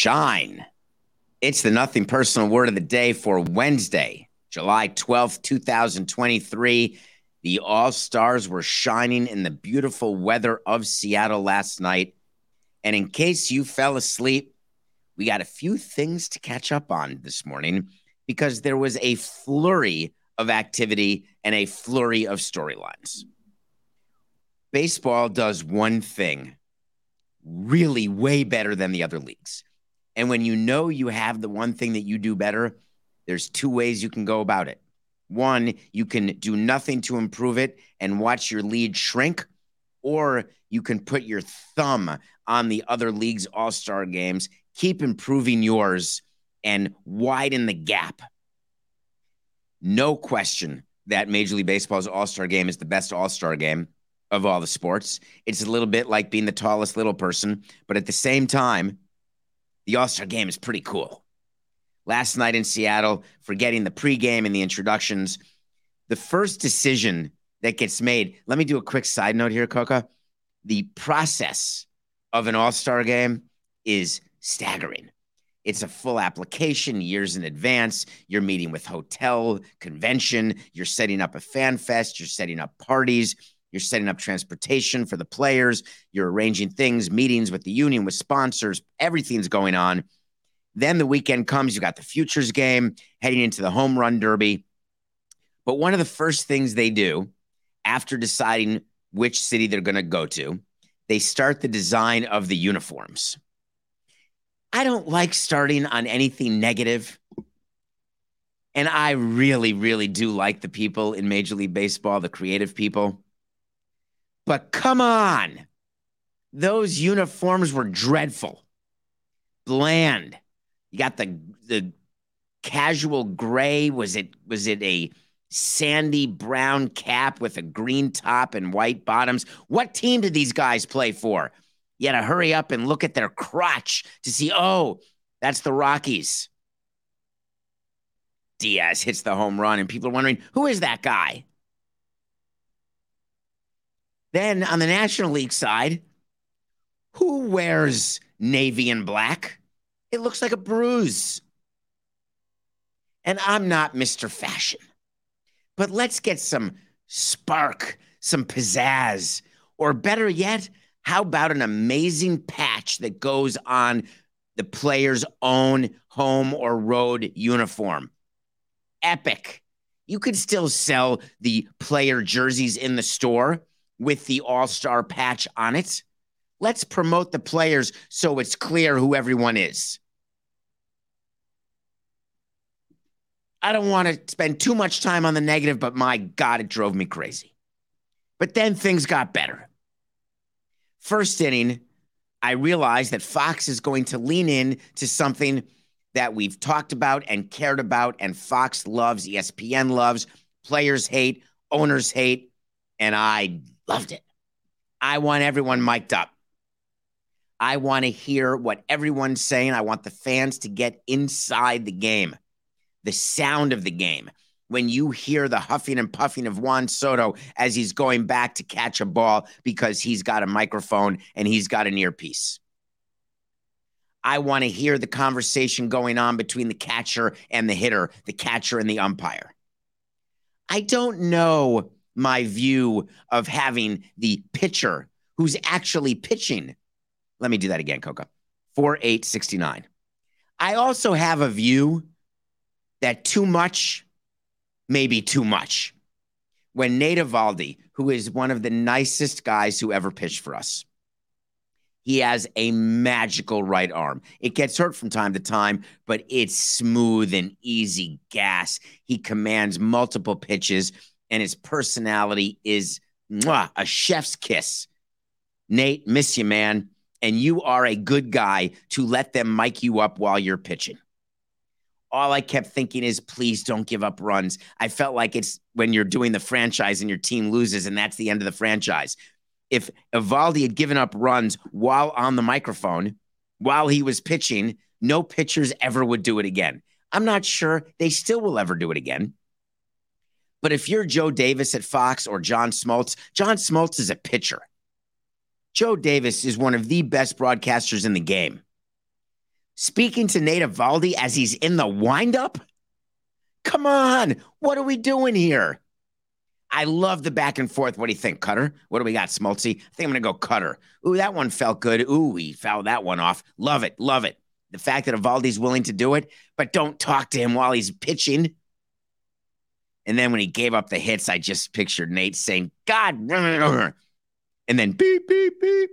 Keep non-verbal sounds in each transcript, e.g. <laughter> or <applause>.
Shine. It's the nothing personal word of the day for Wednesday, July 12th, 2023. The All Stars were shining in the beautiful weather of Seattle last night. And in case you fell asleep, we got a few things to catch up on this morning because there was a flurry of activity and a flurry of storylines. Baseball does one thing really way better than the other leagues. And when you know you have the one thing that you do better, there's two ways you can go about it. One, you can do nothing to improve it and watch your lead shrink, or you can put your thumb on the other league's all star games, keep improving yours, and widen the gap. No question that Major League Baseball's all star game is the best all star game of all the sports. It's a little bit like being the tallest little person, but at the same time, the All Star game is pretty cool. Last night in Seattle, forgetting the pregame and the introductions, the first decision that gets made. Let me do a quick side note here, Coca. The process of an All Star game is staggering. It's a full application years in advance. You're meeting with hotel, convention, you're setting up a fan fest, you're setting up parties, you're setting up transportation for the players, you're arranging things, meetings with the union, with sponsors, everything's going on. Then the weekend comes, you got the futures game, heading into the home run derby. But one of the first things they do after deciding which city they're going to go to, they start the design of the uniforms. I don't like starting on anything negative. And I really, really do like the people in Major League Baseball, the creative people. But come on. Those uniforms were dreadful, bland. You got the the casual gray. Was it was it a sandy brown cap with a green top and white bottoms? What team did these guys play for? You had to hurry up and look at their crotch to see, oh, that's the Rockies. Diaz hits the home run, and people are wondering, who is that guy? Then on the National League side, who wears navy and black? It looks like a bruise. And I'm not Mr. Fashion, but let's get some spark, some pizzazz, or better yet, how about an amazing patch that goes on the player's own home or road uniform? Epic. You could still sell the player jerseys in the store with the All Star patch on it. Let's promote the players so it's clear who everyone is. I don't want to spend too much time on the negative, but my God, it drove me crazy. But then things got better. First inning, I realized that Fox is going to lean in to something that we've talked about and cared about, and Fox loves, ESPN loves, players hate, owners hate, and I loved it. I want everyone mic'd up. I want to hear what everyone's saying. I want the fans to get inside the game, the sound of the game. When you hear the huffing and puffing of Juan Soto as he's going back to catch a ball because he's got a microphone and he's got an earpiece. I want to hear the conversation going on between the catcher and the hitter, the catcher and the umpire. I don't know my view of having the pitcher who's actually pitching. Let me do that again, Coca. 4869. I also have a view that too much may be too much. When Nate Eovaldi, who is one of the nicest guys who ever pitched for us, He has a magical right arm. It gets hurt from time to time, but it's smooth and easy gas. He commands multiple pitches, and his personality is mwah, a chef's kiss. Nate, miss you, man. And you are a good guy to let them mic you up while you're pitching. All I kept thinking is, please don't give up runs. I felt like it's when you're doing the franchise and your team loses, and that's the end of the franchise. If Eovaldi had given up runs while on the microphone, while he was pitching, no pitchers ever would do it again. I'm not sure they still will ever do it again. But if you're Joe Davis at Fox or John Smoltz, John Smoltz is a pitcher. Joe Davis is one of the best broadcasters in the game. Speaking to Nate Eovaldi as he's in the windup? Come on, what are we doing here? I love the back and forth. What do you think, Cutter? What do we got, Smoltzy? I think I'm to go Cutter. Ooh, that one felt good. Ooh, he fouled that one off. Love it. Love it. The fact that Eovaldi's willing to do it, but don't talk to him while he's pitching. And then when he gave up the hits, I just pictured Nate saying, God, <laughs> and then beep, beep, beep.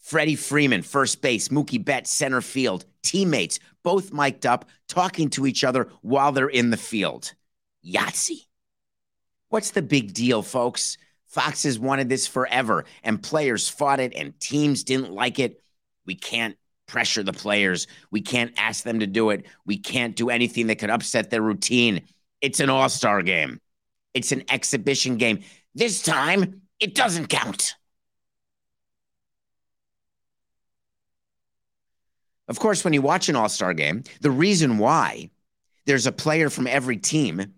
Freddie Freeman, first base, Mookie Betts, center field, teammates, both mic'd up, talking to each other while they're in the field. Yahtzee. What's the big deal, folks? Fox has wanted this forever, and players fought it, and teams didn't like it. We can't pressure the players. We can't ask them to do it. We can't do anything that could upset their routine. It's an all star game, it's an exhibition game. This time, it doesn't count. Of course, when you watch an all star game, the reason why there's a player from every team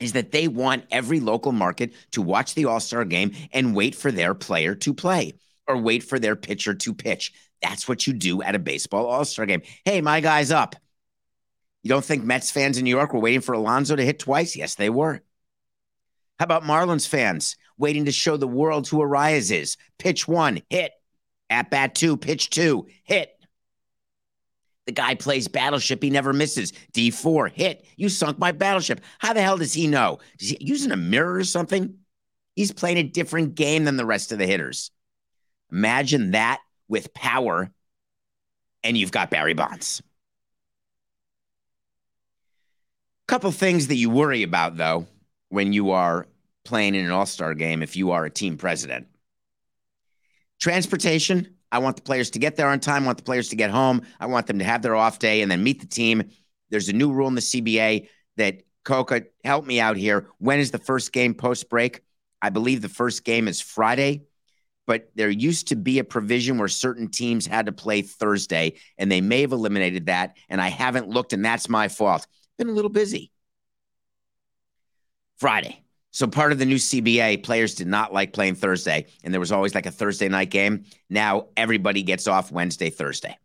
is that they want every local market to watch the all star game and wait for their player to play or wait for their pitcher to pitch. That's what you do at a baseball all star game. Hey, my guy's up. You don't think Mets fans in New York were waiting for Alonso to hit twice? Yes, they were. How about Marlins fans waiting to show the world who Arraez is? Pitch one, hit. At bat two, pitch two, hit. The guy plays battleship. He never misses. D4, hit. You sunk my battleship. How the hell does he know? Is he using a mirror or something? He's playing a different game than the rest of the hitters. Imagine that with power, and you've got Barry Bonds. Couple things that you worry about, though, when you are playing in an all star game if you are a team president. Transportation, I want the players to get there on time. I want the players to get home. I want them to have their off day and then meet the team. There's a new rule in the CBA that Coca help me out here. When is the first game post break? I believe the first game is Friday, but there used to be a provision where certain teams had to play Thursday, and they may have eliminated that. And I haven't looked, and that's my fault. Been a little busy. Friday. So part of the new CBA, players did not like playing Thursday, and there was always like a Thursday night game. Now everybody gets off Wednesday, Thursday.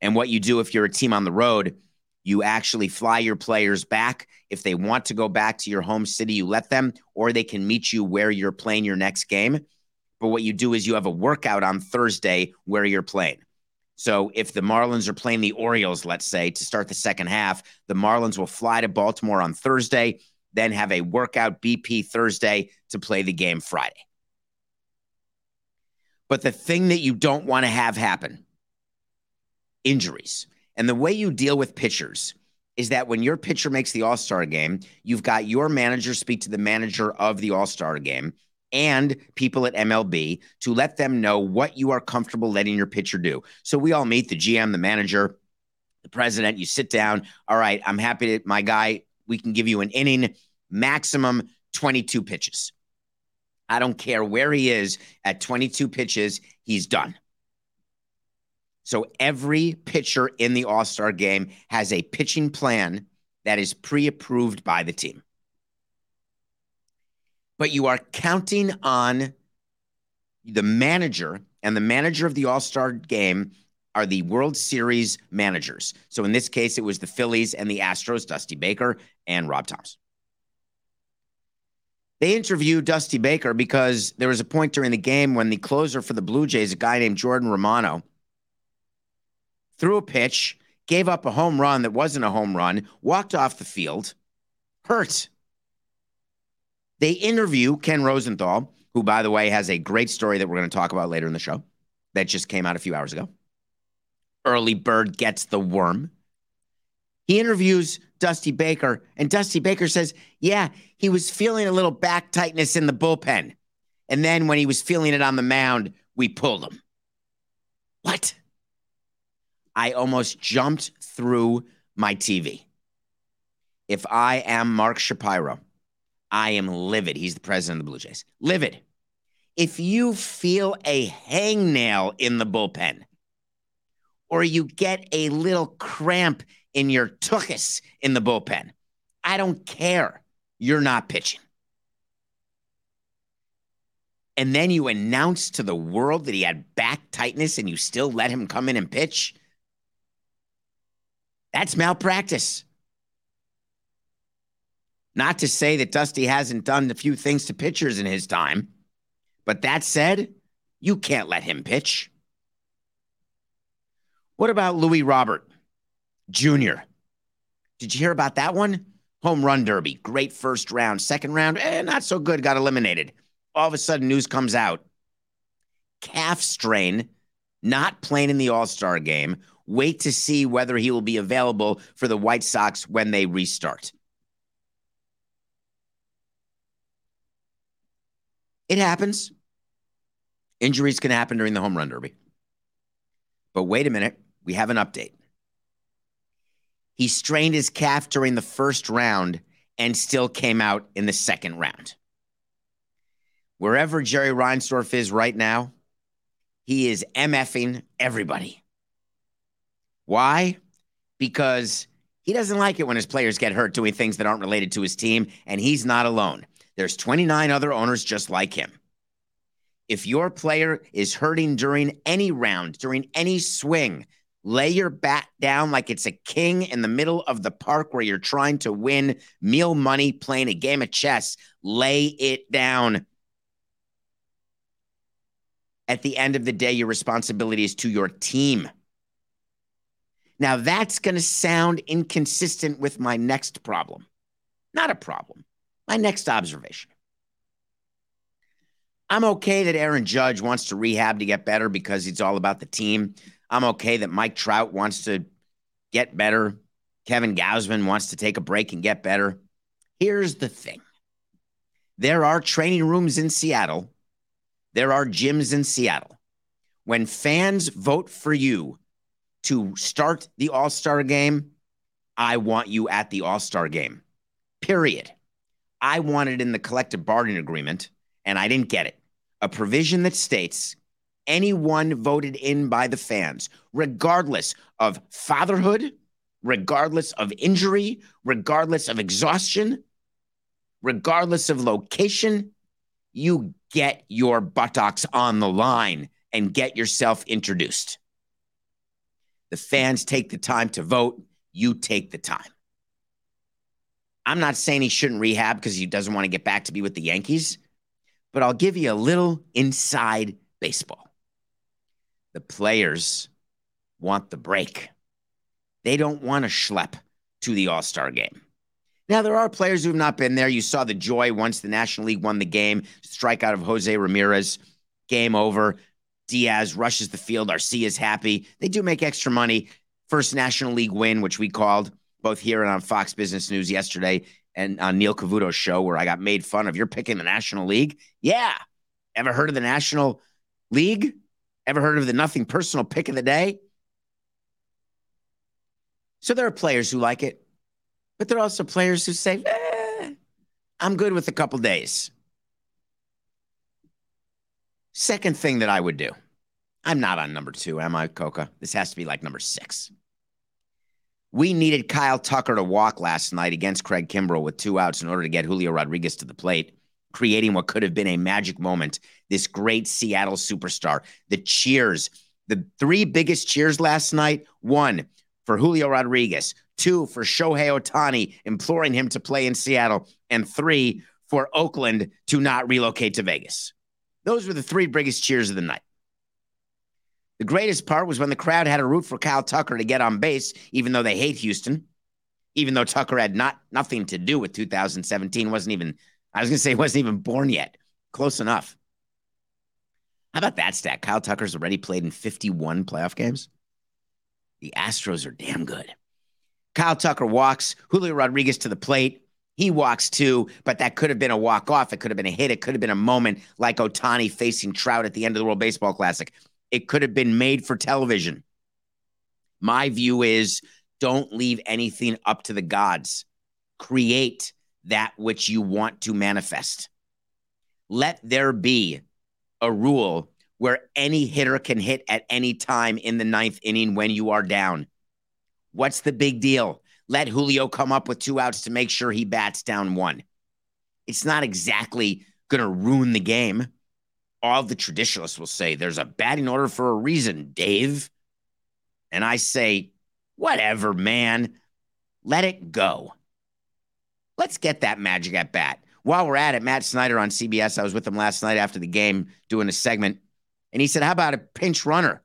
And what you do if you're a team on the road, you actually fly your players back. If they want to go back to your home city, you let them, or they can meet you where you're playing your next game. But what you do is you have a workout on Thursday where you're playing. So if the Marlins are playing the Orioles, let's say, to start the second half, the Marlins will fly to Baltimore on Thursday then have a workout BP Thursday to play the game Friday. But the thing that you don't want to have happen injuries. And the way you deal with pitchers is that when your pitcher makes the All Star game, you've got your manager speak to the manager of the All Star game and people at MLB to let them know what you are comfortable letting your pitcher do. So we all meet the GM, the manager, the president. You sit down. All right, I'm happy to, my guy, we can give you an inning maximum 22 pitches. I don't care where he is at 22 pitches, he's done. So every pitcher in the All Star game has a pitching plan that is pre approved by the team. But you are counting on the manager, and the manager of the All Star game are the World Series managers. So in this case, it was the Phillies and the Astros, Dusty Baker and Rob Thomson. They interviewed Dusty Baker because there was a point during the game when the closer for the Blue Jays, a guy named Jordan Romano, threw a pitch, gave up a home run that wasn't a home run, walked off the field, hurt. They interview Ken Rosenthal, who, by the way, has a great story that we're going to talk about later in the show. that just came out a few hours ago. Early bird gets the worm. He interviews Dusty Baker, and Dusty Baker says, Yeah, he was feeling a little back tightness in the bullpen. And then when he was feeling it on the mound, we pulled him. What? I almost jumped through my TV. If I am Mark Shapiro, I am livid. He's the president of the Blue Jays. Livid. If you feel a hangnail in the bullpen, or you get a little cramp in your tuchus in the bullpen, I don't care. You're not pitching. And then you announce to the world that he had back tightness and you still let him come in and pitch. That's malpractice. Not to say that Dusty hasn't done a few things to pitchers in his time, but that said, you can't let him pitch. What about Louis Robert Jr.? Did you hear about that one? Home run derby, great first round. Second round, eh, not so good, got eliminated. All of a sudden, news comes out calf strain, not playing in the All Star game. Wait to see whether he will be available for the White Sox when they restart. It happens. Injuries can happen during the home run derby. But wait a minute, we have an update. He strained his calf during the first round and still came out in the second round. Wherever Jerry Reinsdorf is right now, he is MFing everybody. Why? Because he doesn't like it when his players get hurt doing things that aren't related to his team, and he's not alone. There's 29 other owners just like him. If your player is hurting during any round, during any swing, lay your bat down like it's a king in the middle of the park where you're trying to win meal money playing a game of chess. Lay it down. At the end of the day, your responsibility is to your team. Now, that's going to sound inconsistent with my next problem. Not a problem. My next observation. I'm okay that Aaron Judge wants to rehab to get better because it's all about the team. I'm okay that Mike Trout wants to get better. Kevin Gausman wants to take a break and get better. Here's the thing there are training rooms in Seattle, there are gyms in Seattle. When fans vote for you to start the All Star game, I want you at the All Star game, period. I wanted in the collective bargaining agreement, and I didn't get it, a provision that states anyone voted in by the fans, regardless of fatherhood, regardless of injury, regardless of exhaustion, regardless of location, you get your buttocks on the line and get yourself introduced. The fans take the time to vote, you take the time. I'm not saying he shouldn't rehab because he doesn't want to get back to be with the Yankees, but I'll give you a little inside baseball. The players want the break. They don't want to schlep to the All Star game. Now, there are players who have not been there. You saw the joy once the National League won the game, strikeout of Jose Ramirez, game over. Diaz rushes the field. Arcia's happy. They do make extra money. First National League win, which we called both here and on Fox Business News yesterday and on Neil Cavuto's show, where I got made fun of. You're picking the National League? Yeah. Ever heard of the National League? Ever heard of the nothing personal pick of the day? So there are players who like it, but there are also players who say, eh, I'm good with a couple days. Second thing that I would do I'm not on number two, am I, Coca? This has to be like number six. We needed Kyle Tucker to walk last night against Craig Kimbrel with two outs in order to get Julio Rodriguez to the plate, creating what could have been a magic moment. This great Seattle superstar. The cheers, the three biggest cheers last night one for Julio Rodriguez, two for Shohei Ohtani, imploring him to play in Seattle, and three for Oakland to not relocate to Vegas. Those were the three biggest cheers of the night. The greatest part was when the crowd had a root for Kyle Tucker to get on base, even though they hate Houston, even though Tucker had not nothing to do with 2017, wasn't even, I was gonna say wasn't even born yet. Close enough. How about that stat? Kyle Tucker's already played in 51 playoff games. The Astros are damn good. Kyle Tucker walks Julio Rodriguez to the plate. He walks too, but that could have been a walk off. It could have been a hit. It could have been a moment like Ohtani facing Trout at the end of the World Baseball Classic. It could have been made for television. My view is don't leave anything up to the gods. Create that which you want to manifest. Let there be a rule where any hitter can hit at any time in the ninth inning when you are down. What's the big deal? Let Julio come up with two outs to make sure he bats down one. It's not exactly going to ruin the game. All the traditionalists will say there's a batting order for a reason, Dave. And I say, whatever, man. Let it go. Let's get that magic at bat. While we're at it, Matt Snyder on CBS, I was with him last night after the game doing a segment, and he said, How about a pinch runner?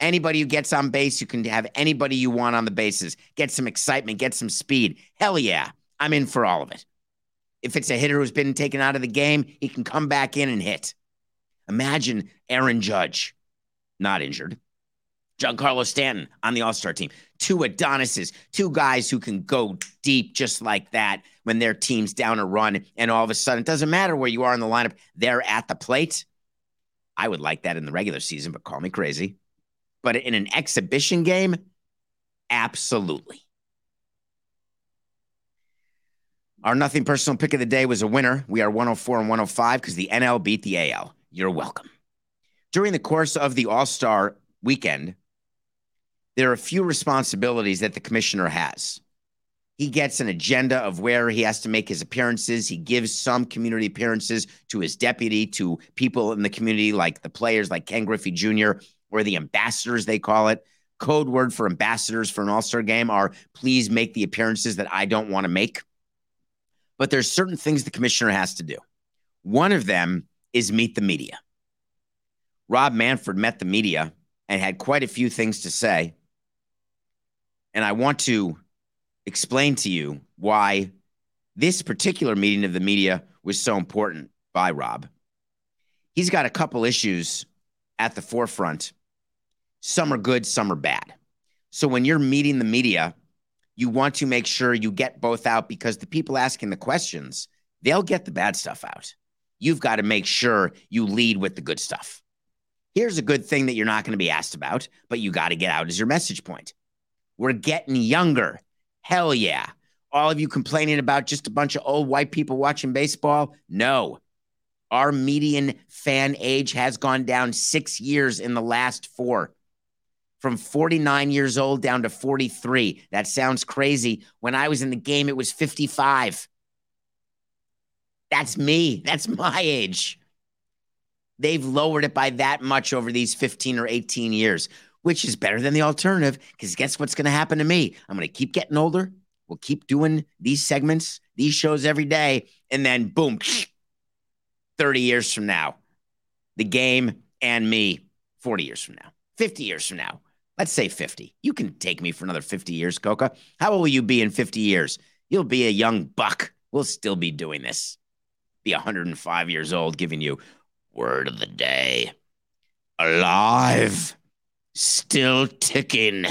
Anybody who gets on base, you can have anybody you want on the bases. Get some excitement, get some speed. Hell yeah, I'm in for all of it. If it's a hitter who's been taken out of the game, he can come back in and hit. Imagine Aaron Judge, not injured, Giancarlo Stanton on the All Star team. Two Adonises, two guys who can go deep just like that when their team's down a run. And all of a sudden, it doesn't matter where you are in the lineup, they're at the plate. I would like that in the regular season, but call me crazy. But in an exhibition game, absolutely. Our nothing personal pick of the day was a winner. We are 104 and 105 because the NL beat the AL. You're welcome. During the course of the All Star weekend, there are a few responsibilities that the commissioner has. He gets an agenda of where he has to make his appearances. He gives some community appearances to his deputy, to people in the community, like the players, like Ken Griffey Jr., or the ambassadors, they call it. Code word for ambassadors for an all star game are please make the appearances that I don't want to make. But there's certain things the commissioner has to do. One of them is meet the media. Rob Manfred met the media and had quite a few things to say. And I want to explain to you why this particular meeting of the media was so important by Rob. He's got a couple issues at the forefront. Some are good, some are bad. So when you're meeting the media, you want to make sure you get both out because the people asking the questions, they'll get the bad stuff out. You've got to make sure you lead with the good stuff. Here's a good thing that you're not going to be asked about, but you got to get out as your message point. We're getting younger. Hell yeah. All of you complaining about just a bunch of old white people watching baseball? No. Our median fan age has gone down six years in the last four, from 49 years old down to 43. That sounds crazy. When I was in the game, it was 55. That's me. That's my age. They've lowered it by that much over these 15 or 18 years which is better than the alternative. Because guess what's going to happen to me? I'm going to keep getting older. We'll keep doing these segments, these shows every day. And then boom, <sniffs> 30 years from now, the game and me 40 years from now, 50 years from now. Let's say 50. You can take me for another 50 years, Coca. How old will you be in 50 years? You'll be a young buck. We'll still be doing this. Be 105 years old, giving you word of the day. Alive still ticking.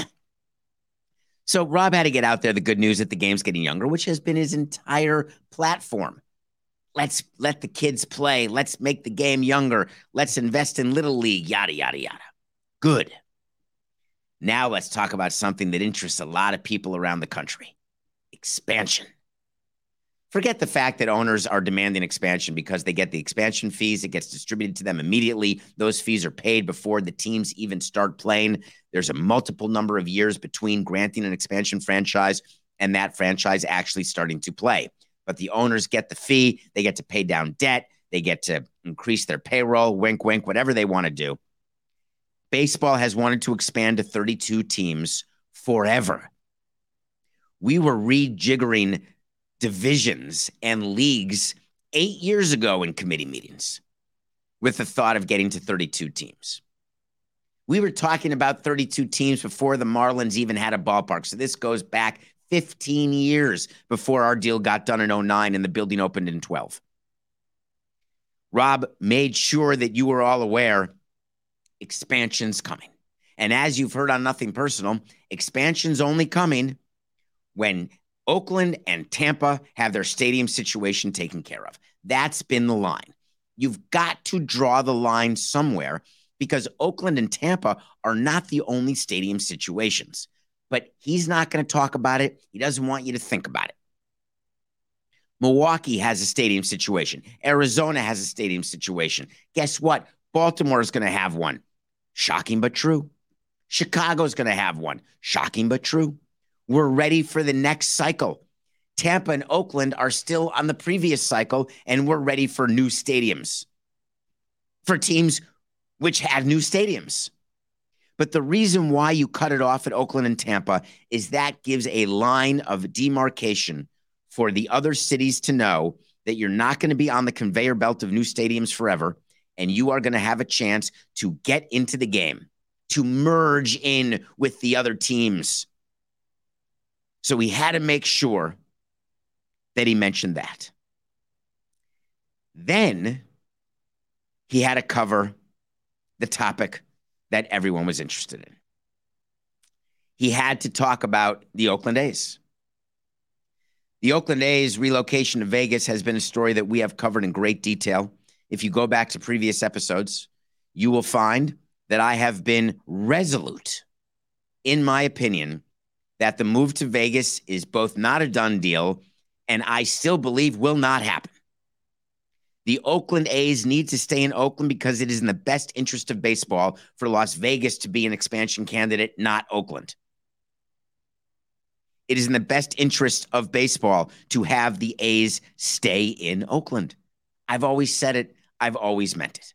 So Rob had to get out there the good news that the game's getting younger, which has been his entire platform. Let's let the kids play. Let's make the game younger. Let's invest in little league, yada, yada, yada. Good. Now let's talk about something that interests a lot of people around the country expansion. Forget the fact that owners are demanding expansion because they get the expansion fees. It gets distributed to them immediately. Those fees are paid before the teams even start playing. There's a multiple number of years between granting an expansion franchise and that franchise actually starting to play. But the owners get the fee, they get to pay down debt, they get to increase their payroll, wink, wink, whatever they want to do. Baseball has wanted to expand to 32 teams forever. We were rejiggering divisions and leagues eight years ago in committee meetings with the thought of getting to 32 teams. We were talking about 32 teams before the Marlins even had a ballpark. So this goes back 15 years before our deal got done in 09 and the building opened in 12. Rob made sure that you were all aware expansion's coming. And as you've heard on Nothing Personal, expansion's only coming when Oakland and Tampa have their stadium situation taken care of. That's been the line. You've got to draw the line somewhere because Oakland and Tampa are not the only stadium situations. But he's not going to talk about it. He doesn't want you to think about it. Milwaukee has a stadium situation. Arizona has a stadium situation. Guess what? Baltimore is going to have one. Shocking but true. Chicago's going to have one. Shocking but true. We're ready for the next cycle. Tampa and Oakland are still on the previous cycle, and we're ready for new stadiums for teams which have new stadiums. But the reason why you cut it off at Oakland and Tampa is that gives a line of demarcation for the other cities to know that you're not going to be on the conveyor belt of new stadiums forever and you are going to have a chance to get into the game, to merge in with the other teams. So he had to make sure that he mentioned that. Then he had to cover the topic that everyone was interested in. He had to talk about the Oakland A's. The Oakland A's relocation to Vegas has been a story that we have covered in great detail. If you go back to previous episodes, you will find that I have been resolute in my opinion that the move to Vegas is both not a done deal and I still believe will not happen. The Oakland A's need to stay in Oakland because it is in the best interest of baseball for Las Vegas to be an expansion candidate, not Oakland. It is in the best interest of baseball to have the A's stay in Oakland. I've always said it, I've always meant it.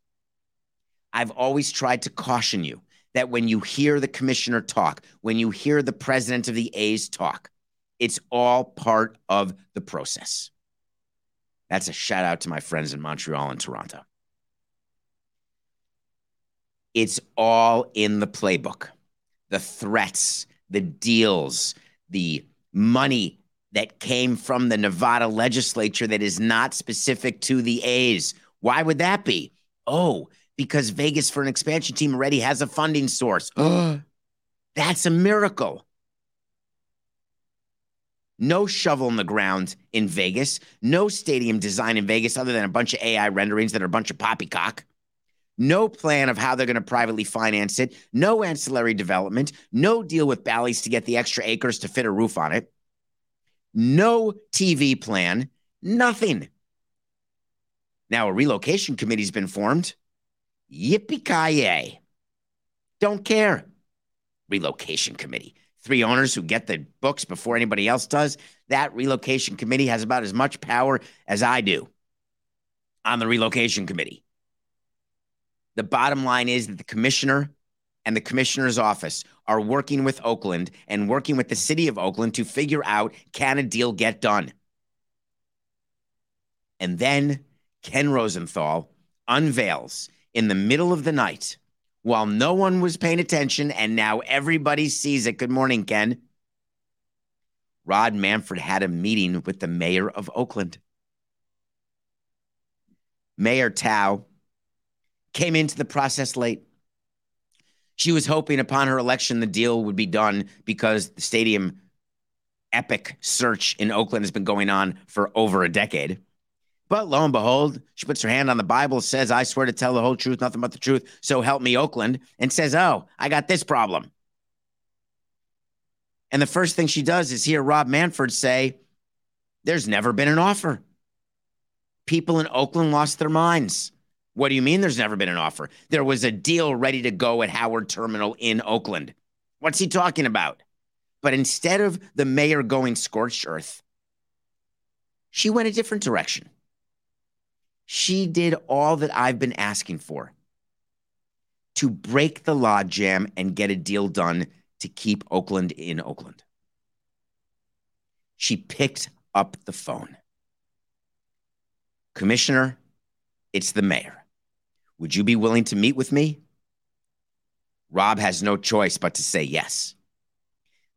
I've always tried to caution you that when you hear the commissioner talk, when you hear the president of the A's talk, it's all part of the process. That's a shout out to my friends in Montreal and Toronto. It's all in the playbook the threats, the deals, the money that came from the Nevada legislature that is not specific to the A's. Why would that be? Oh, because Vegas for an expansion team already has a funding source. <gasps> That's a miracle. No shovel in the ground in Vegas. No stadium design in Vegas other than a bunch of AI renderings that are a bunch of poppycock no plan of how they're going to privately finance it, no ancillary development, no deal with Bally's to get the extra acres to fit a roof on it, no TV plan, nothing. Now a relocation committee's been formed. Yippee ki Don't care. Relocation committee. Three owners who get the books before anybody else does. That relocation committee has about as much power as I do on the relocation committee. The bottom line is that the commissioner and the commissioner's office are working with Oakland and working with the city of Oakland to figure out can a deal get done. And then Ken Rosenthal unveils in the middle of the night while no one was paying attention and now everybody sees it. Good morning, Ken. Rob Manfred had a meeting with the mayor of Oakland. Mayor Thao came into the process late. She was hoping upon her election the deal would be done because the stadium epic search in Oakland has been going on for over a decade. But lo and behold, she puts her hand on the Bible, says, I swear to tell the whole truth, nothing but the truth. So help me, Oakland, and says, Oh, I got this problem. And the first thing she does is hear Rob Manfred say, There's never been an offer. People in Oakland lost their minds. What do you mean there's never been an offer? There was a deal ready to go at Howard Terminal in Oakland. What's he talking about? But instead of the mayor going scorched earth, she went a different direction. She did all that I've been asking for to break the logjam and get a deal done to keep Oakland in Oakland. She picked up the phone. Commissioner, it's the mayor. Would you be willing to meet with me? Rob has no choice but to say yes.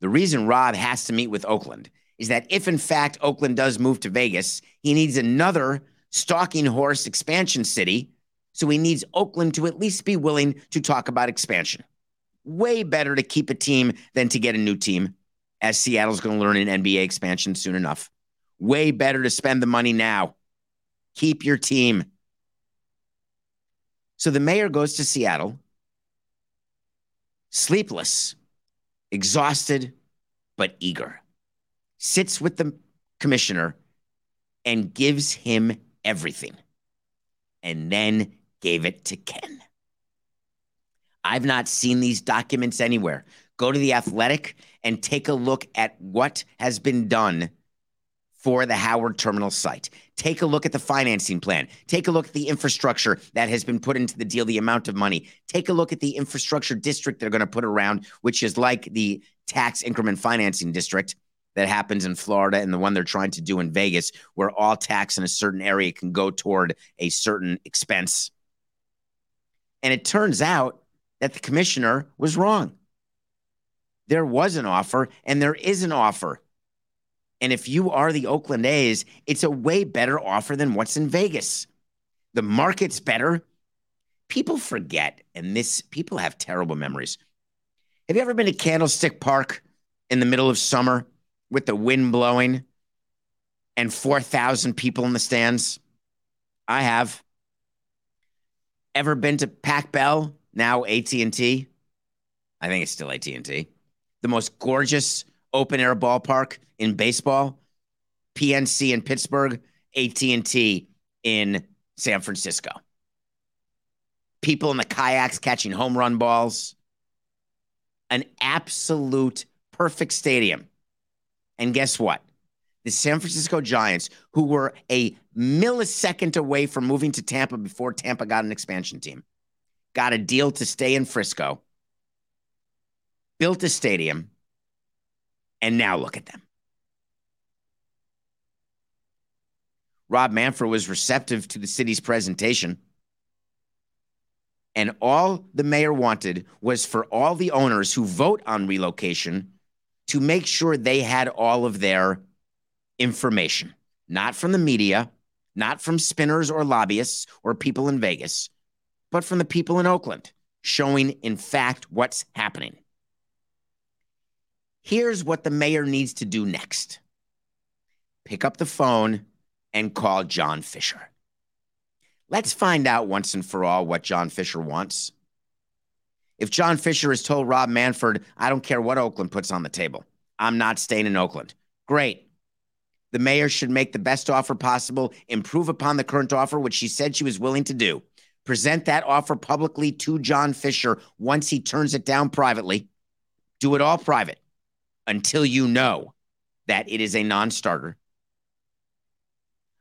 The reason Rob has to meet with Oakland is that if, in fact, Oakland does move to Vegas, he needs another stalking horse expansion city So he needs Oakland to at least be willing to talk about expansion. Way better to keep a team than to get a new team, as Seattle's going to learn an NBA expansion soon enough. Way better to spend the money now. Keep your team. So the mayor goes to Seattle, sleepless, exhausted, but eager, sits with the commissioner and gives him everything, and then gave it to Ken. I've not seen these documents anywhere. Go to the Athletic and take a look at what has been done for the Howard Terminal site. Take a look at the financing plan. Take a look at the infrastructure that has been put into the deal, the amount of money. Take a look at the infrastructure district they're going to put around, which is like the tax increment financing district that happens in Florida and the one they're trying to do in Vegas, where all tax in a certain area can go toward a certain expense. And it turns out that the commissioner was wrong. There was an offer and there is an offer. And if you are the Oakland A's, it's a way better offer than what's in Vegas. The market's better. People forget, and this people have terrible memories. Have you ever been to Candlestick Park in the middle of summer with the wind blowing and 4,000 people in the stands? I have. Ever been to Pac Bell, now AT&T? I think it's still AT&T. The most gorgeous open air ballpark in baseball, PNC in Pittsburgh, AT&T in San Francisco. People in the kayaks catching home run balls. An absolute perfect stadium. And guess what? The San Francisco Giants, who were a millisecond away from moving to Tampa before Tampa got an expansion team, got a deal to stay in Frisco, built a stadium, and now look at them. Rob Manfred was receptive to the city's presentation. And all the mayor wanted was for all the owners who vote on relocation to make sure they had all of their information, not from the media, not from spinners or lobbyists or people in Vegas, but from the people in Oakland, showing in fact what's happening. Here's what the mayor needs to do next pick up the phone and call John Fisher. Let's find out once and for all what John Fisher wants. If John Fisher has told Rob Manfred, I don't care what Oakland puts on the table, I'm not staying in Oakland. Great. The mayor should make the best offer possible, improve upon the current offer, which she said she was willing to do. Present that offer publicly to John Fisher once he turns it down privately. Do it all private until you know that it is a non starter.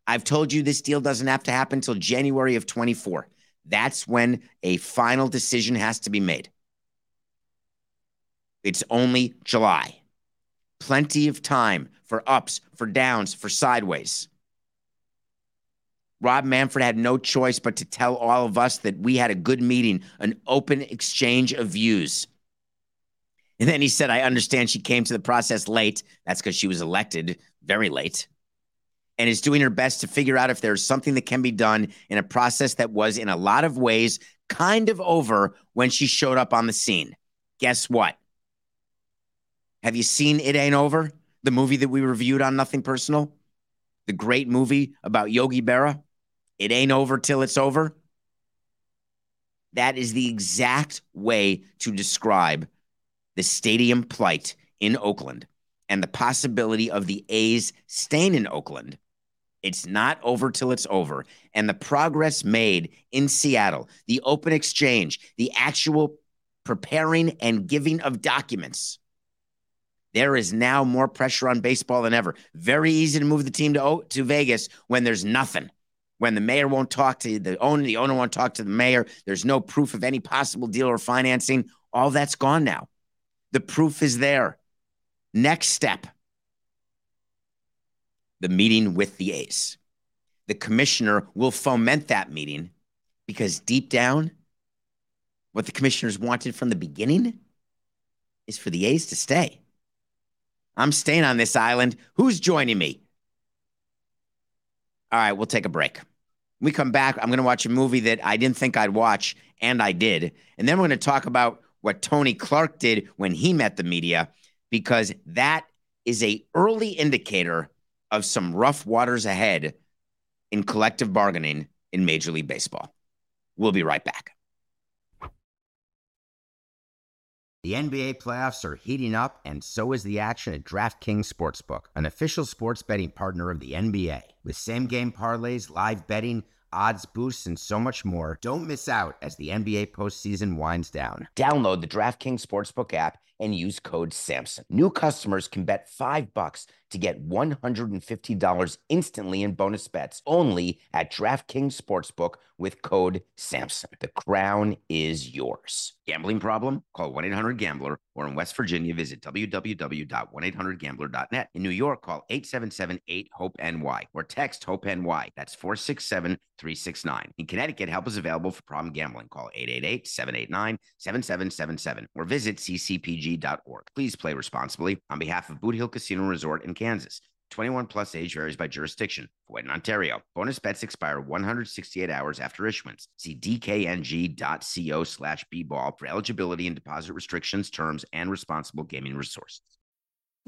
I've told you this deal doesn't have to happen until January of 24. That's when a final decision has to be made. It's only July. Plenty of time for ups, for downs, for sideways. Rob Manfred had no choice but to tell all of us that we had a good meeting, an open exchange of views. And then he said, I understand she came to the process late. That's because she was elected very late and is doing her best to figure out if there's something that can be done in a process that was, in a lot of ways, kind of over when she showed up on the scene. Guess what? Have you seen It Ain't Over? The movie that we reviewed on Nothing Personal? The great movie about Yogi Berra? It ain't over till it's over. That is the exact way to describe the stadium plight in Oakland and the possibility of the A's staying in Oakland. It's not over till it's over. And the progress made in Seattle, the open exchange, the actual preparing and giving of documents. There is now more pressure on baseball than ever. Very easy to move the team to, to Vegas when there's nothing. When the mayor won't talk to the owner, the owner won't talk to the mayor. There's no proof of any possible deal or financing. All that's gone now. The proof is there. Next step the meeting with the A's. The commissioner will foment that meeting because deep down, what the commissioners wanted from the beginning is for the A's to stay. I'm staying on this island. Who's joining me? All right, we'll take a break. When we come back, I'm going to watch a movie that I didn't think I'd watch, and I did. And then we're going to talk about what Tony Clark did when he met the media, because that is a early indicator of some rough waters ahead in collective bargaining in Major League Baseball. We'll be right back. The NBA playoffs are heating up, and so is the action at DraftKings Sportsbook, an official sports betting partner of the NBA. With same game parlays, live betting, odds boosts, and so much more, don't miss out as the NBA postseason winds down. Download the DraftKings Sportsbook app and use code SAMSON. New customers can bet 5 bucks to get $150 instantly in bonus bets only at DraftKings Sportsbook with code SAMSON. The crown is yours. Gambling problem? Call 1-800-GAMBLER or in West Virginia visit www.1800gambler.net. In New York call 877-8-HOPE-NY or text HOPE-NY. That's 467-369. In Connecticut help is available for problem gambling. Call 888-789-7777 or visit Please play responsibly on behalf of Boot Hill Casino Resort in Kansas. 21 plus age varies by jurisdiction. Void in Ontario. Bonus bets expire 168 hours after issuance. See dkng.co slash bball for eligibility and deposit restrictions, terms, and responsible gaming resources.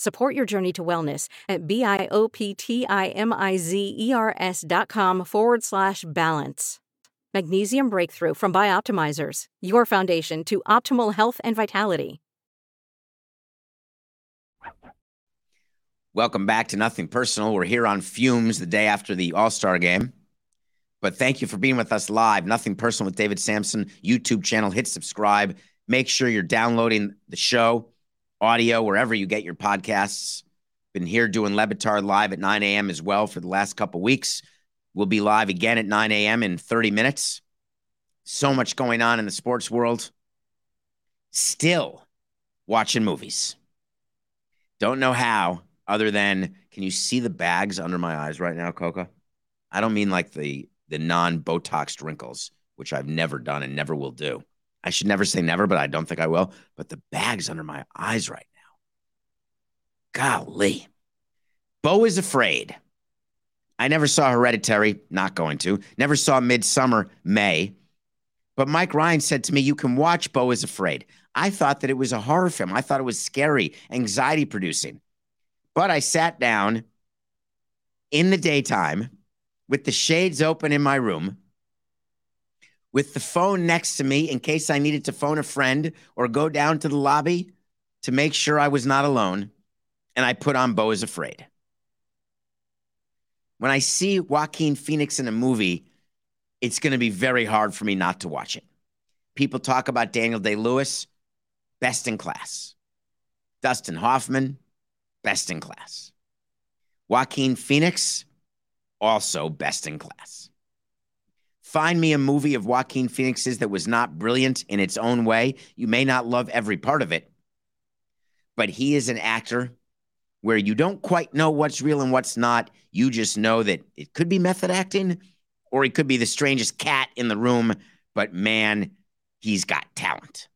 Support your journey to wellness at B-I-O-P-T-I-M-I-Z-E-R-S dot com forward slash balance. Magnesium Breakthrough from Bioptimizers, your foundation to optimal health and vitality. Welcome back to Nothing Personal. We're here on Fumes the day after the All Star game. But thank you for being with us live. Nothing Personal with David Samson, YouTube channel. Hit subscribe. Make sure you're downloading the show audio wherever you get your podcasts. Been here doing Le Batard live at 9 a.m. as well for the last couple weeks. We'll be live again at 9 a.m. in 30 minutes. So much going on in the sports world. Still watching movies. Don't know how, other than can you see the bags under my eyes right now, Coca? I don't mean like the the non-Botoxed wrinkles, which I've never done and never will do. I should never say never, but I don't think I will. But the bag's under my eyes right now. Golly. Beau is afraid. I never saw Hereditary, not going to. Never saw Midsommar, May. But Mike Ryan said to me, You can watch Beau is Afraid. I thought that it was a horror film. I thought it was scary, anxiety producing. But I sat down in the daytime with the shades open in my room with the phone next to me in case I needed to phone a friend or go down to the lobby to make sure I was not alone. And I put on Beau is Afraid. When I see Joaquin Phoenix in a movie, it's going to be very hard for me not to watch it. People talk about Daniel Day Lewis, best in class. Dustin Hoffman, best in class. Joaquin Phoenix, also best in class. Find me a movie of Joaquin Phoenix's that was not brilliant in its own way. You may not love every part of it, but he is an actor where you don't quite know what's real and what's not. You just know that it could be method acting or he could be the strangest cat in the room, but man, he's got talent.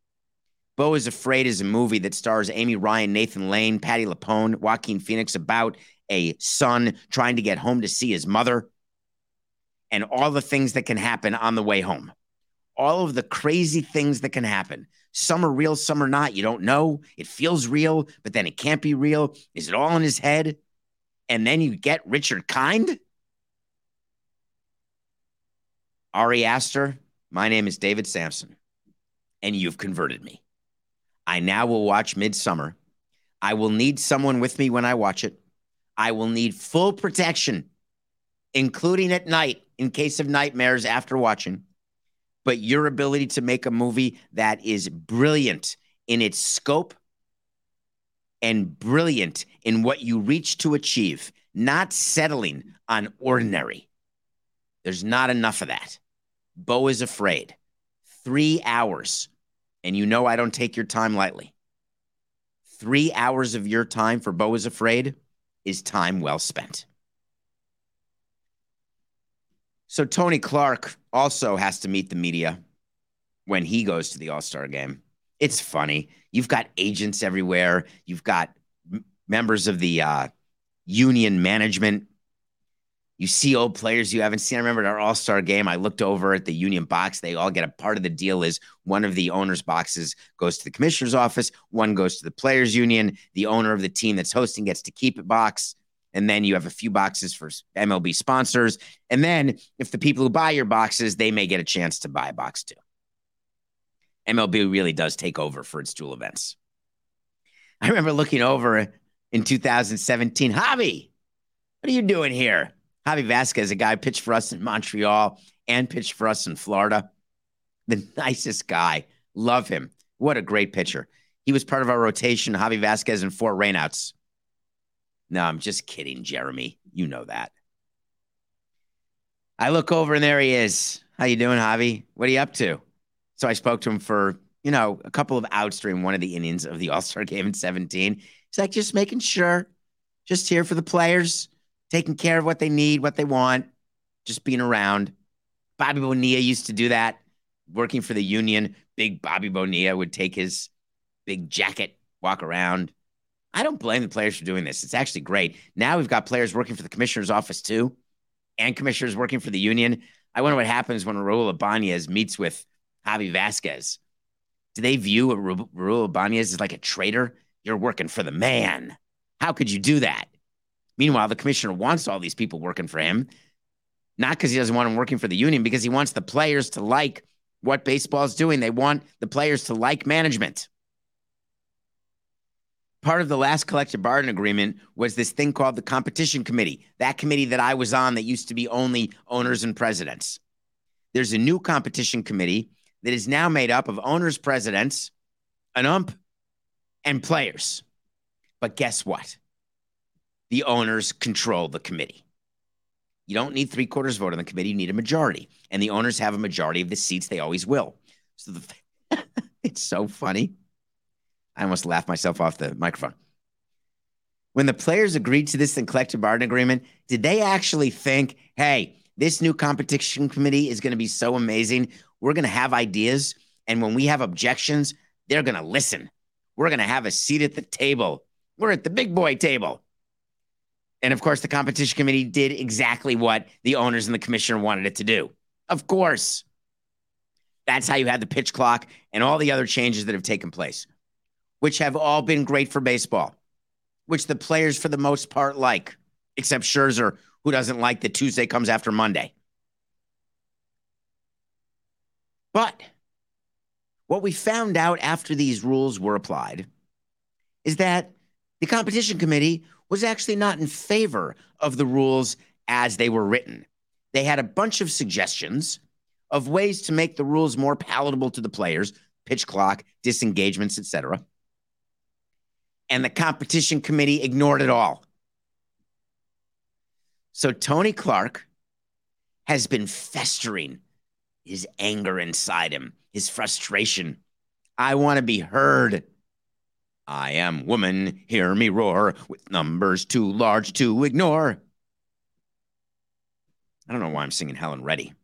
Beau is Afraid is a movie that stars Amy Ryan, Nathan Lane, Patti LuPone, Joaquin Phoenix about a son trying to get home to see his mother, and all the things that can happen on the way home. All of the crazy things that can happen. Some are real, some are not. You don't know. It feels real, but then it can't be real. Is it all in his head? And then you get Richard Kind? Ari Aster, my name is David Samson, and you've converted me. I now will watch Midsommar. I will need someone with me when I watch it. I will need full protection, including at night in case of nightmares after watching. But your ability to make a movie that is brilliant in its scope and brilliant in what you reach to achieve, not settling on ordinary. There's not enough of that. Beau is afraid. Three hours. And you know I don't take your time lightly. Three hours of your time for Beau is afraid is time well spent. So Tony Clark also has to meet the media when he goes to the All Star game. It's funny. You've got agents everywhere. You've got m- members of the uh, union management you see old players you haven't seen. I remember at our All Star game, I looked over at the union box. They all get a part of the deal is one of the owner's boxes goes to the commissioner's office, one goes to the players union. The owner of the team that's hosting gets to keep a box. And then you have a few boxes for MLB sponsors. And then if the people who buy your boxes, they may get a chance to buy a box too. MLB really does take over for its dual events. I remember looking over in 2017, Javi, what are you doing here? Javi Vazquez, a guy pitched for us in Montreal and pitched for us in Florida. The nicest guy. Love him. What a great pitcher. He was part of our rotation, Javi Vazquez and four rainouts. No, I'm just kidding, Jeremy. You know that. I look over and there he is. How you doing, Javi? What are you up to? So I spoke to him for, you know, a couple of outs during one of the innings of the All-Star game in 17. He's like, just making sure, just here for the players taking care of what they need, what they want, just being around. Bobby Bonilla used to do that, working for the union. Big Bobby Bonilla would take his big jacket, walk around. I don't blame the players for doing this. It's actually great. Now we've got players working for the commissioner's office too, and commissioners working for the union. I wonder what happens when Raul Ibanez meets with Javi Vazquez. Do they view Raul Ibanez as like a traitor? You're working for the man. How could you do that? Meanwhile, the commissioner wants all these people working for him, not because he doesn't want them working for the union, because he wants the players to like what baseball is doing. They want the players to like management. Part of the last collective bargaining agreement was this thing called the competition committee, that committee that I was on that used to be only owners and presidents. There's a new competition committee that is now made up of owners, presidents, an ump, and players. But guess what? the owners control the committee. You don't need three quarters vote on the committee. You need a majority. And the owners have a majority of the seats. They always will. So the, <laughs> it's so funny. I almost laughed myself off the microphone. When the players agreed to this in collective bargaining agreement, did they actually think, hey, this new competition committee is going to be so amazing? We're going to have ideas. And when we have objections, they're going to listen. We're going to have a seat at the table. We're at the big boy table. And of course, the competition committee did exactly what the owners and the commissioner wanted it to do. Of course. That's how you had the pitch clock and all the other changes that have taken place, which have all been great for baseball, which the players, for the most part, like, except Scherzer, who doesn't like that Tuesday comes after Monday. But what we found out after these rules were applied is that the competition committee was actually not in favor of the rules as they were written. They had a bunch of suggestions of ways to make the rules more palatable to the players, pitch clock, disengagements, etc. And the competition committee ignored it all. So Tony Clark has been festering his anger inside him, his frustration. I want to be heard. I am woman, hear me roar, with numbers too large to ignore. I don't know why I'm singing Helen Reddy.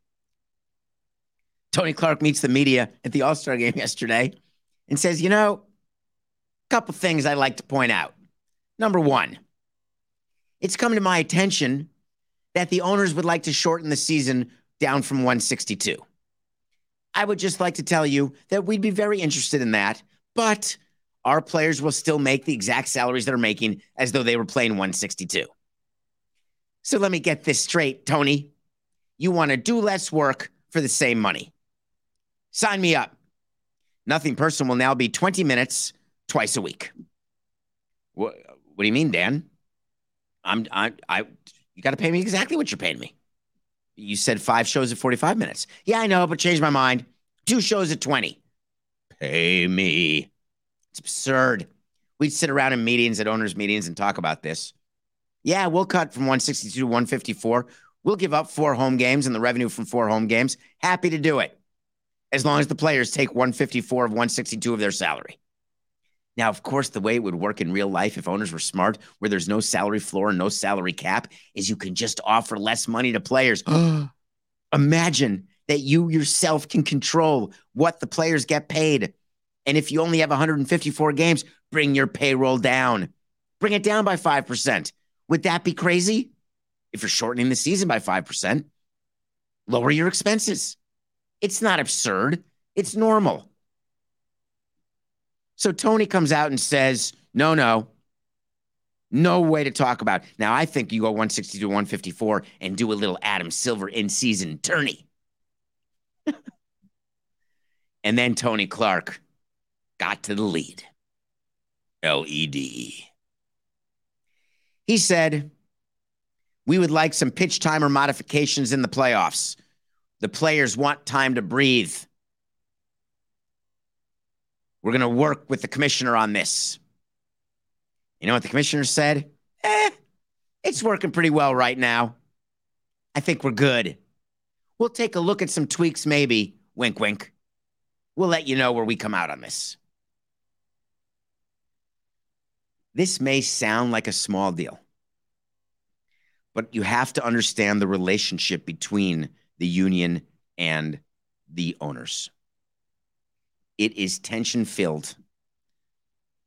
Tony Clark meets the media at the All Star game yesterday and says, You know, couple things I'd like to point out. Number one, it's come to my attention that the owners would like to shorten the season down from 162. I would just like to tell you that we'd be very interested in that, but our players will still make the exact salaries they're making as though they were playing 162. So let me get this straight, Tony. You want to do less work for the same money. Sign me up. Nothing personal will now be 20 minutes twice a week. What, what do you mean, Dan? I'm I I you got to pay me exactly what you're paying me. You said five shows at 45 minutes. Yeah, I know, but changed my mind. Two shows at 20. Pay me. It's absurd. We'd sit around in meetings at owners' meetings and talk about this. Yeah, we'll cut from 162 to 154. We'll give up four home games and the revenue from four home games. Happy to do it. As long as the players take 154 of 162 of their salary. Now, of course, the way it would work in real life if owners were smart, where there's no salary floor and no salary cap, is you can just offer less money to players. <gasps> Imagine that you yourself can control what the players get paid. And if you only have 154 games, bring your payroll down. Bring it down by 5%. Would that be crazy? If you're shortening the season by 5%, lower your expenses. It's not absurd, it's normal. So Tony comes out and says, no, no, no way to talk about. Now, I think you go 160 to 154 and do a little Adam Silver in season tourney. <laughs> and then Tony Clark got to the lead. LED. He said, We would like some pitch timer modifications in the playoffs. The players want time to breathe. We're going to work with the commissioner on this. You know what the commissioner said? Eh, it's working pretty well right now. I think we're good. We'll take a look at some tweaks, maybe. Wink, wink. We'll let you know where we come out on this. This may sound like a small deal, but you have to understand the relationship between the union and the owners. It is tension filled.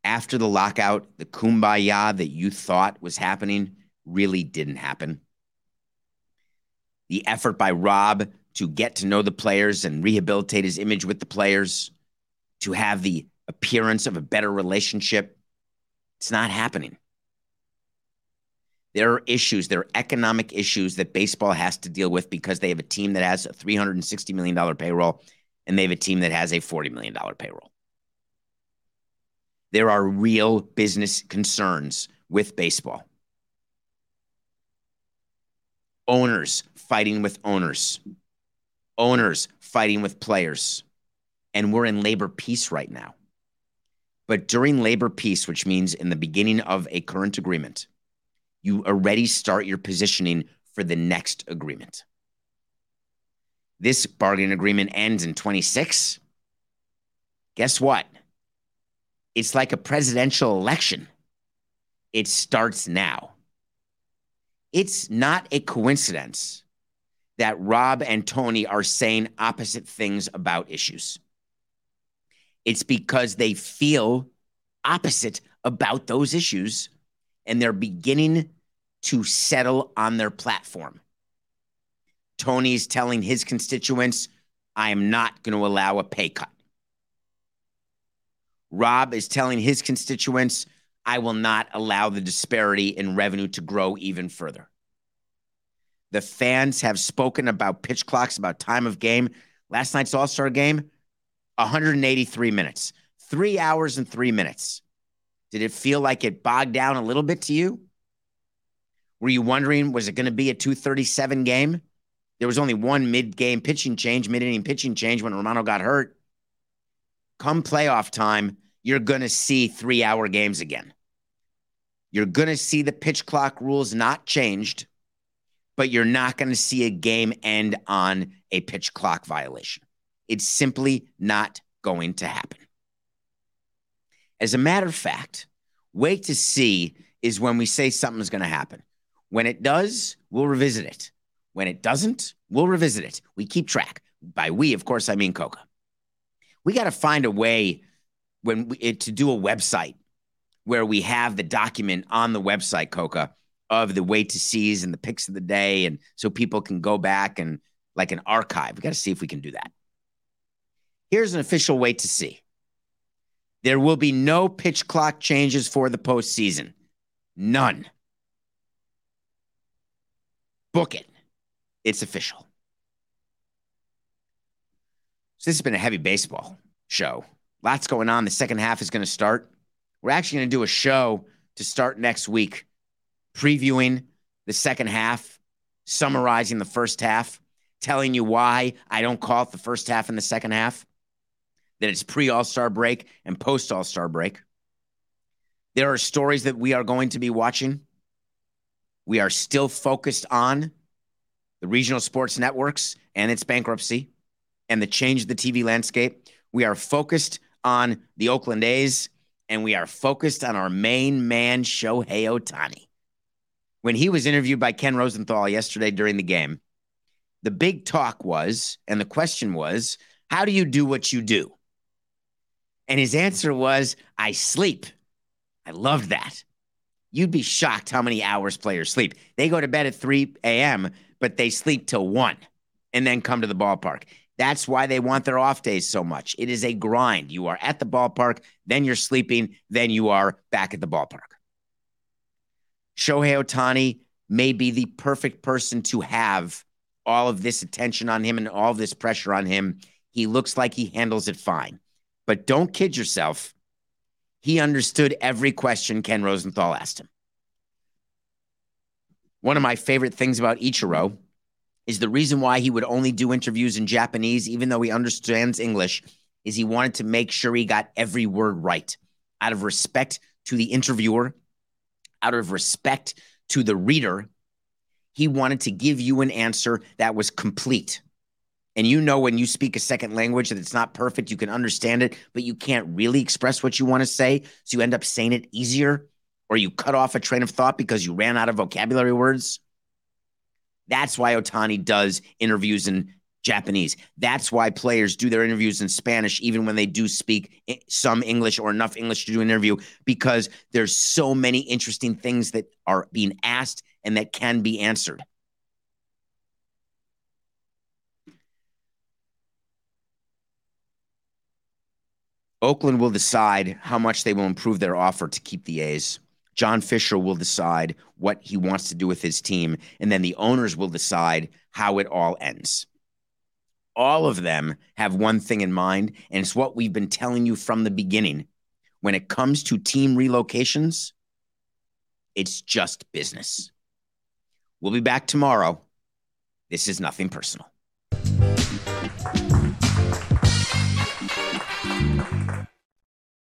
After the lockout, the kumbaya that you thought was happening really didn't happen. The effort by Rob to get to know the players and rehabilitate his image with the players, to have the appearance of a better relationship, it's not happening. There are issues, there are economic issues that baseball has to deal with because they have a team that has a $360 million payroll and they have a team that has a $40 million payroll. There are real business concerns with baseball. Owners fighting with owners, owners fighting with players. And we're in labor peace right now. But during labor peace, which means in the beginning of a current agreement, you already start your positioning for the next agreement this bargaining agreement ends in 26, guess what? It's like a presidential election. It starts now. It's not a coincidence that Rob and Tony are saying opposite things about issues. It's because they feel opposite about those issues and they're beginning to settle on their platform. Tony's telling his constituents, I am not going to allow a pay cut. Rob is telling his constituents, I will not allow the disparity in revenue to grow even further. The fans have spoken about pitch clocks, about time of game. Last night's All Star game, 183 minutes, three hours and three minutes. Did it feel like it bogged down a little bit to you? Were you wondering, was it going to be a 237 game? There was only one mid game pitching change, mid inning pitching change when Romano got hurt. Come playoff time, you're going to see three hour games again. You're going to see the pitch clock rules not changed, but you're not going to see a game end on a pitch clock violation. It's simply not going to happen. As a matter of fact, wait to see is when we say something's going to happen. When it does, we'll revisit it. When it doesn't, we'll revisit it. We keep track. By we, of course, I mean Coca. We got to find a way when we, to do a website where we have the document on the website, Coca, of the wait to sees and the picks of the day, and so people can go back and like an archive. We got to see if we can do that. Here's an official wait to see. There will be no pitch clock changes for the postseason. None. Book it. It's official. So this has been a heavy baseball show. Lots going on. The second half is going to start. We're actually going to do a show to start next week, previewing the second half, summarizing the first half, telling you why I don't call it the first half and the second half, that it's pre All Star break and post All Star break. There are stories that we are going to be watching. We are still focused on the regional sports networks and its bankruptcy and the change of the TV landscape. We are focused on the Oakland A's and we are focused on our main man, Shohei Ohtani. When he was interviewed by Ken Rosenthal yesterday during the game, the big talk was, and the question was, how do you do what you do? And his answer was, I sleep. I loved that. You'd be shocked how many hours players sleep. They go to bed at 3 a.m., but they sleep till 1 and then come to the ballpark. That's why they want their off days so much. It is a grind. You are at the ballpark, then you're sleeping, then you are back at the ballpark. Shohei Ohtani may be the perfect person to have all of this attention on him and all this pressure on him. He looks like he handles it fine. But don't kid yourself. He understood every question Ken Rosenthal asked him. One of my favorite things about Ichiro is the reason why he would only do interviews in Japanese, even though he understands English, is he wanted to make sure he got every word right out of respect to the interviewer, out of respect to the reader. He wanted to give you an answer that was complete. And you know, when you speak a second language that it's not perfect, you can understand it, but you can't really express what you want to say. So you end up saying it easier, or you cut off a train of thought because you ran out of vocabulary words. That's why Ohtani does interviews in Japanese. That's why players do their interviews in Spanish, even when they do speak some English or enough English to do an interview, because there's so many interesting things that are being asked and that can be answered. Oakland will decide how much they will improve their offer to keep the A's. John Fisher will decide what he wants to do with his team, and then the owners will decide how it all ends. All of them have one thing in mind, and it's what we've been telling you from the beginning. When it comes to team relocations, it's just business. We'll be back tomorrow. This is nothing personal.